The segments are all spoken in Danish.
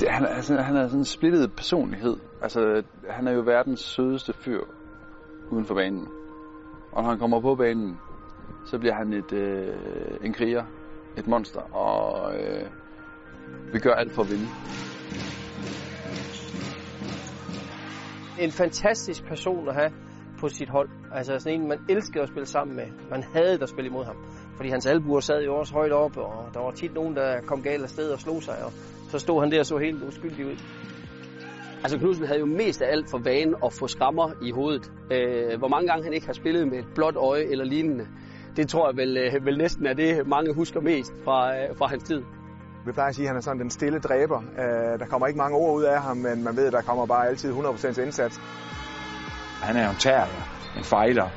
Det, han, altså, han er sådan en splittet personlighed. Altså, han er jo verdens sødeste fyr uden for banen. Og når han kommer på banen, så bliver han et, øh, en kriger, et monster, og øh, vi gør alt for at vinde. En fantastisk person at have på sit hold. Altså sådan en, man elskede at spille sammen med. Man havde at spille imod ham. Fordi hans albuer sad jo også højt op, og der var tit nogen, der kom galt af sted og slog sig. Og så stod han der og så helt uskyldig ud. Altså Knudsen havde jo mest af alt for vane at få skrammer i hovedet. Øh, hvor mange gange han ikke har spillet med et blåt øje eller lignende, det tror jeg vel, øh, vel næsten er det, mange husker mest fra, øh, fra hans tid. Vi plejer at sige, at han er sådan den stille dræber. Øh, der kommer ikke mange ord ud af ham, men man ved, at der kommer bare altid 100% indsats. Han er jo en terrier, en fejler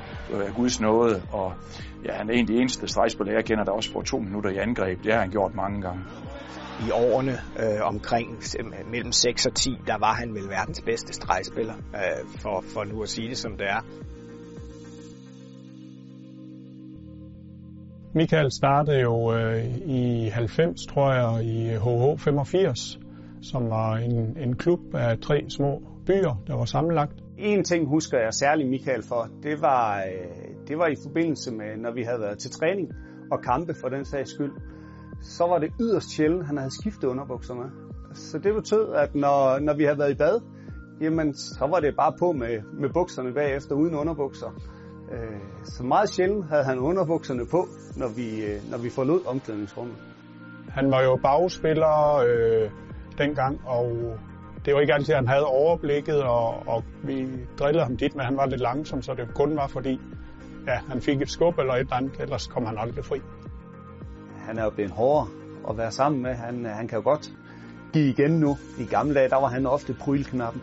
af Guds nåde, og ja, han er en af de eneste stregspillere, jeg kender, der også får to minutter i angreb. Det har han gjort mange gange. I årene øh, omkring mellem 6 og 10, der var han vel verdens bedste stregspiller, øh, for, for nu at sige det som det er. Michael startede jo øh, i 90, tror jeg, i HH 85, som var en, en klub af tre små byer, der var sammenlagt. En ting husker jeg særligt Michael for, det var, øh, det var i forbindelse med, når vi havde været til træning og kampe for den sags skyld. Så var det yderst sjældent, han havde skiftet underbukser med. Så det betød, at når, når vi havde været i bad, jamen, så var det bare på med, med bukserne bagefter uden underbukser. Øh, så meget sjældent havde han underbukserne på, når vi, øh, når vi forlod omklædningsrummet. Han var jo bagspiller øh, dengang, og det var ikke altid, at han havde overblikket, og, og vi drillede ham dit, men han var lidt langsom, så det kun var fordi, ja, han fik et skub eller et eller andet, ellers kom han aldrig fri. Han er jo blevet hårdere at være sammen med. Han, øh, han kan jo godt give igen nu. I gamle dage, der var han ofte prylknappen.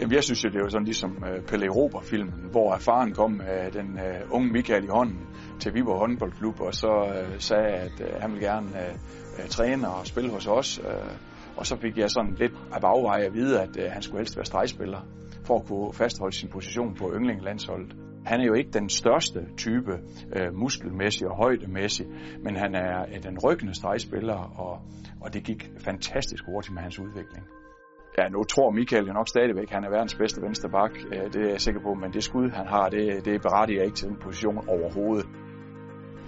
Jamen, jeg synes jo, det er jo sådan ligesom øh, Pelle Rober-filmen, hvor faren kom med den uh, unge Michael i hånden til Viborg håndboldklub, og så uh, sagde, at uh, han ville gerne uh, træne og spille hos os. Uh, og så fik jeg sådan lidt af bagveje at vide, at uh, han skulle helst være stregspiller, for at kunne fastholde sin position på yndlingelandsholdet. Han er jo ikke den største type uh, muskelmæssigt og højdemæssigt, men han er den ryggende stregspiller, og, og det gik fantastisk hurtigt med hans udvikling. Ja, nu tror Michael jo nok stadigvæk, at han er verdens bedste venstre bak. Det er jeg sikker på, men det skud, han har, det, det berettiger ikke til den position overhovedet.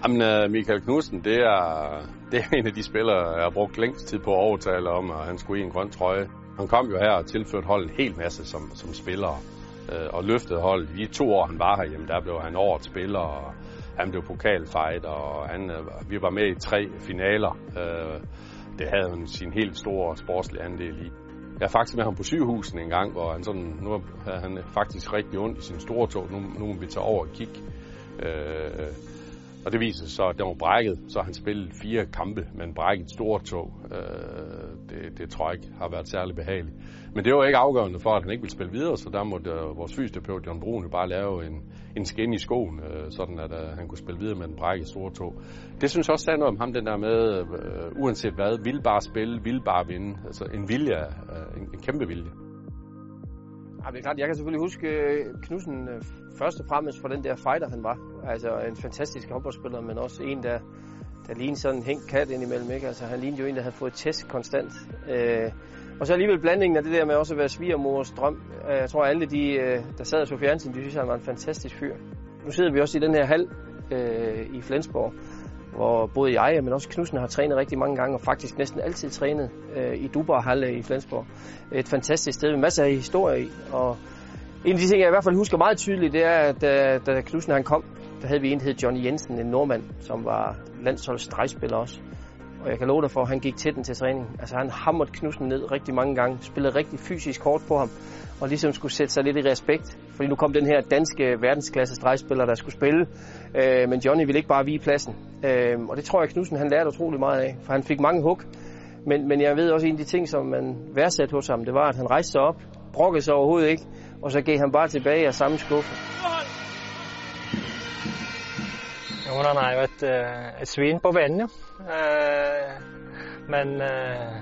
Jamen, Michael Knudsen, det er, det er en af de spillere, jeg har brugt længst tid på at overtale om, at han skulle i en grøn trøje. Han kom jo her og tilførte holdet en hel masse som, som øh, og løftede holdet. I to år, han var herhjemme, der blev han årets spiller, og han blev pokalfight, og han, øh, vi var med i tre finaler. Øh, det havde han sin helt store sportslige andel i. Jeg er faktisk med ham på sygehusen en gang, hvor han sådan, nu havde han faktisk rigtig ondt i sin store tog. Nu, nu må vi tage over og kigge. Øh, og det viser sig så, at den var brækket, så han spillede fire kampe med en brækket stor tog. Øh, det, det tror jeg ikke har været særlig behageligt. Men det var ikke afgørende for, at han ikke ville spille videre, så der måtte øh, vores fysioterapeut John Brun bare lave en, en skin i skoen, øh, sådan at øh, han kunne spille videre med en brækket stor tog. Det synes jeg også sagde noget om ham, den der med, øh, uanset hvad, vil bare spille, vil bare vinde. Altså en vilje, øh, en, en kæmpe vilje. Ja, det er klart, jeg kan selvfølgelig huske øh, Knudsen øh, først og fremmest for den der fighter, han var. Altså en fantastisk håndboldspiller, men også en, der, der lignede sådan en hængt kat indimellem. Ikke? Altså, han lignede jo en, der havde fået test konstant. Øh, og så alligevel blandingen af det der med også at være svigermors drøm. Øh, jeg tror, alle de, der sad og så fjernsyn, de synes, han var en fantastisk fyr. Nu sidder vi også i den her hal øh, i Flensborg, hvor både jeg, men også Knudsen har trænet rigtig mange gange, og faktisk næsten altid trænet øh, i Dubar Halle i Flensborg. Et fantastisk sted med masser af historie i, og en af de ting, jeg i hvert fald husker meget tydeligt, det er, at da, da Knudsen han kom, der havde vi en, der hed Johnny Jensen, en nordmand, som var landsholdets også. Og jeg kan love dig for, at han gik til den til træning. Altså han hamrede Knudsen ned rigtig mange gange, spillede rigtig fysisk hårdt på ham, og ligesom skulle sætte sig lidt i respekt. Fordi nu kom den her danske verdensklasse stregspiller, der skulle spille. Øh, men Johnny ville ikke bare vige pladsen. Øh, og det tror jeg, Knudsen han lærte utrolig meget af, for han fik mange hug. Men, men jeg ved også, en af de ting, som man værdsatte hos ham, det var, at han rejste sig op, brokkede sig overhovedet ikke, og så gav han bare tilbage af samme skuffe. Jo, han er jo et, øh, et svin på vandet. ja. Øh, men øh,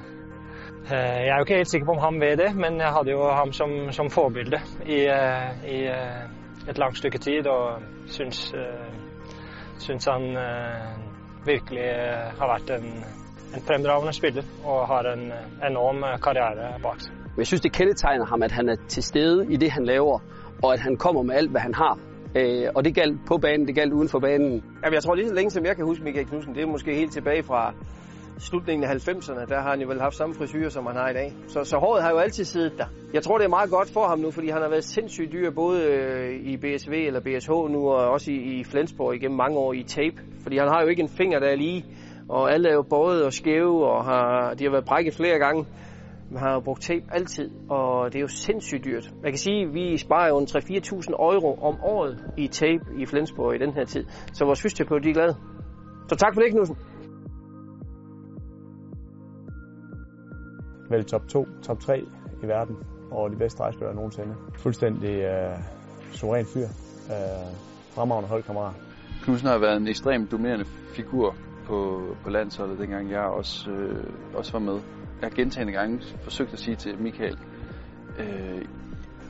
jeg er jo ikke helt sikker på om han ved det, men jeg hadde jo ham som, som forbilde i, i et langt stykke tid, og synes, synes han virkelig har vært en, en fremragende spiller og har en enorm karriere bak sig. Jeg synes, det kendetegner ham, at han er til stede i det, han laver, og at han kommer med alt, hvad han har. Øh, og det galt på banen, det galt uden for banen. Jamen, jeg tror lige så længe, som jeg kan huske Michael Knudsen, det er måske helt tilbage fra slutningen af 90'erne, der har han jo vel haft samme frisyr, som han har i dag. Så, så håret har jo altid siddet der. Jeg tror, det er meget godt for ham nu, fordi han har været sindssygt dyr, både øh, i BSV eller BSH nu, og også i, i Flensborg igennem mange år i tape. Fordi han har jo ikke en finger, der er lige, og alle er jo både og skæve, og har, de har været brækket flere gange. Man har jo brugt tape altid, og det er jo sindssygt dyrt. Jeg kan sige, at vi sparer jo en 3-4.000 euro om året i tape i Flensborg i den her tid. Så vores fysioterapeut, er glade. Så tak for det, Knudsen. vel top 2, top 3 i verden over de bedste drejspillere nogensinde. Fuldstændig uh, suveræn fyr. Uh, fremragende holdkammerat. Knudsen har været en ekstremt dominerende figur på, på landsholdet, dengang jeg også, øh, også var med. Jeg gentagende gange forsøgt at sige til Michael, øh,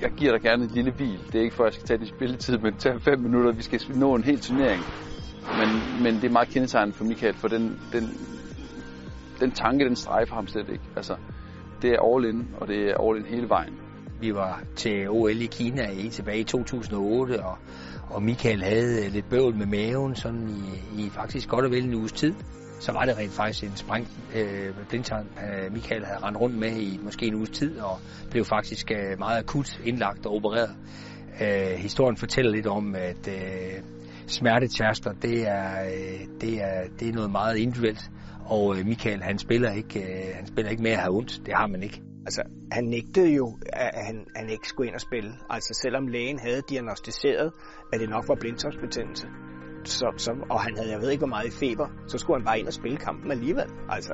jeg giver dig gerne et lille hvil. Det er ikke for, at jeg skal tage din spilletid, men tage fem minutter. Vi skal nå en hel turnering. Men, men det er meget kendetegnende for Michael, for den, den, den tanke, den strejfer ham slet ikke. Altså, det er all in, og det er all in hele vejen. Vi var til OL i Kina i tilbage i 2008, og, og Michael havde lidt bøvl med maven sådan i, i faktisk godt og vel en uges tid. Så var det rent faktisk en spræng øh, blindtarm, øh, Michael havde rendt rundt med i måske en uges tid, og blev faktisk øh, meget akut indlagt og opereret. Øh, historien fortæller lidt om, at øh, smertetærster, det er, øh, det, er, det er noget meget individuelt. Og øh, Michael, han spiller ikke, øh, han spiller ikke med at have ondt. Det har man ikke. Altså, han nægtede jo, at han, han ikke skulle ind og spille. Altså, selvom lægen havde diagnostiseret, at det nok var blindtarmsbetændelse, så, så, og han havde, jeg ved ikke hvor meget i feber, så skulle han bare ind og spille kampen alligevel. Altså,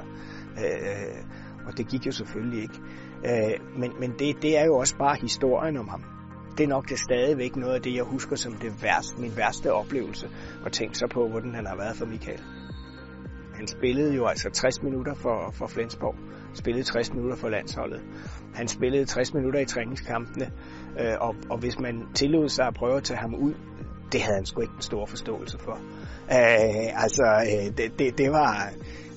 øh, og det gik jo selvfølgelig ikke. Øh, men men det, det er jo også bare historien om ham. Det er nok det stadigvæk noget af det, jeg husker som det værste, min værste oplevelse, og tænke så på, hvordan han har været for Michael. Han spillede jo altså 60 minutter for, for Flensborg, spillede 60 minutter for landsholdet. Han spillede 60 minutter i træningskampene, øh, og, og hvis man tillod sig at prøve at tage ham ud, det havde han sgu ikke en stor forståelse for. Øh, altså, øh, det, det, det var...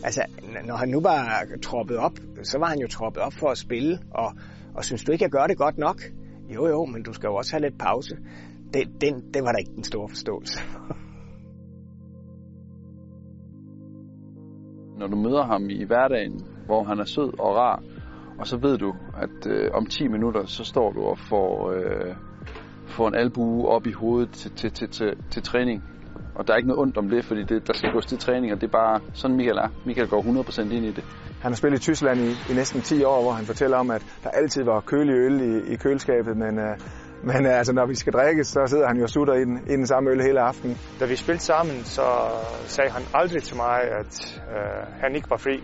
Altså, når han nu var troppet op, så var han jo troppet op for at spille, og, og synes du ikke, jeg gør det godt nok? Jo, jo, men du skal jo også have lidt pause. Det, den, det var der ikke en stor forståelse Når du møder ham i hverdagen, hvor han er sød og rar, og så ved du, at øh, om 10 minutter, så står du og får, øh, får en albue op i hovedet til, til, til, til, til træning. Og der er ikke noget ondt om det, fordi det, der skal gås til træning, og det er bare sådan Michael er. Michael går 100% ind i det. Han har spillet i Tyskland i, i næsten 10 år, hvor han fortæller om, at der altid var kølig øl i, i køleskabet, men, øh, men øh, altså, når vi skal drikke, så sidder han jo og sutter i den, i den samme øl hele aftenen. Da vi spillede sammen, så sagde han aldrig til mig, at øh, han ikke var fri.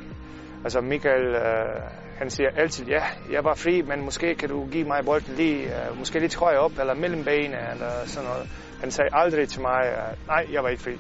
Altså Michael, øh, han siger altid, ja, jeg var fri, men måske kan du give mig bolden lige, uh, måske lidt højere op, eller mellem benene, eller sådan noget. Han sagde aldrig til mig, uh, nej, jeg var ikke fri.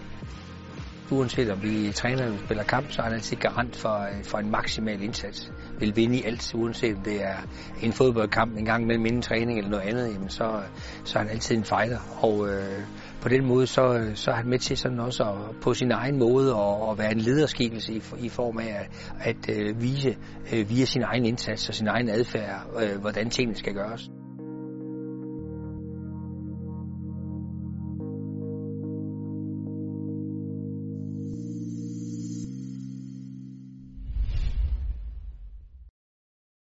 Uanset om vi træner eller spiller kamp, så er han altid garant for, øh, for en maksimal indsats. Vil vinde i alt, uanset om det er en fodboldkamp en gang mellem inden træning eller noget andet, jamen så, så er han altid en fighter. Og øh, på den måde, så, så er han med til sådan også at, på sin egen måde at, at være en lederskikkelse i, i form af at, at øh, vise øh, via sin egen indsats og sin egen adfærd, øh, hvordan tingene skal gøres.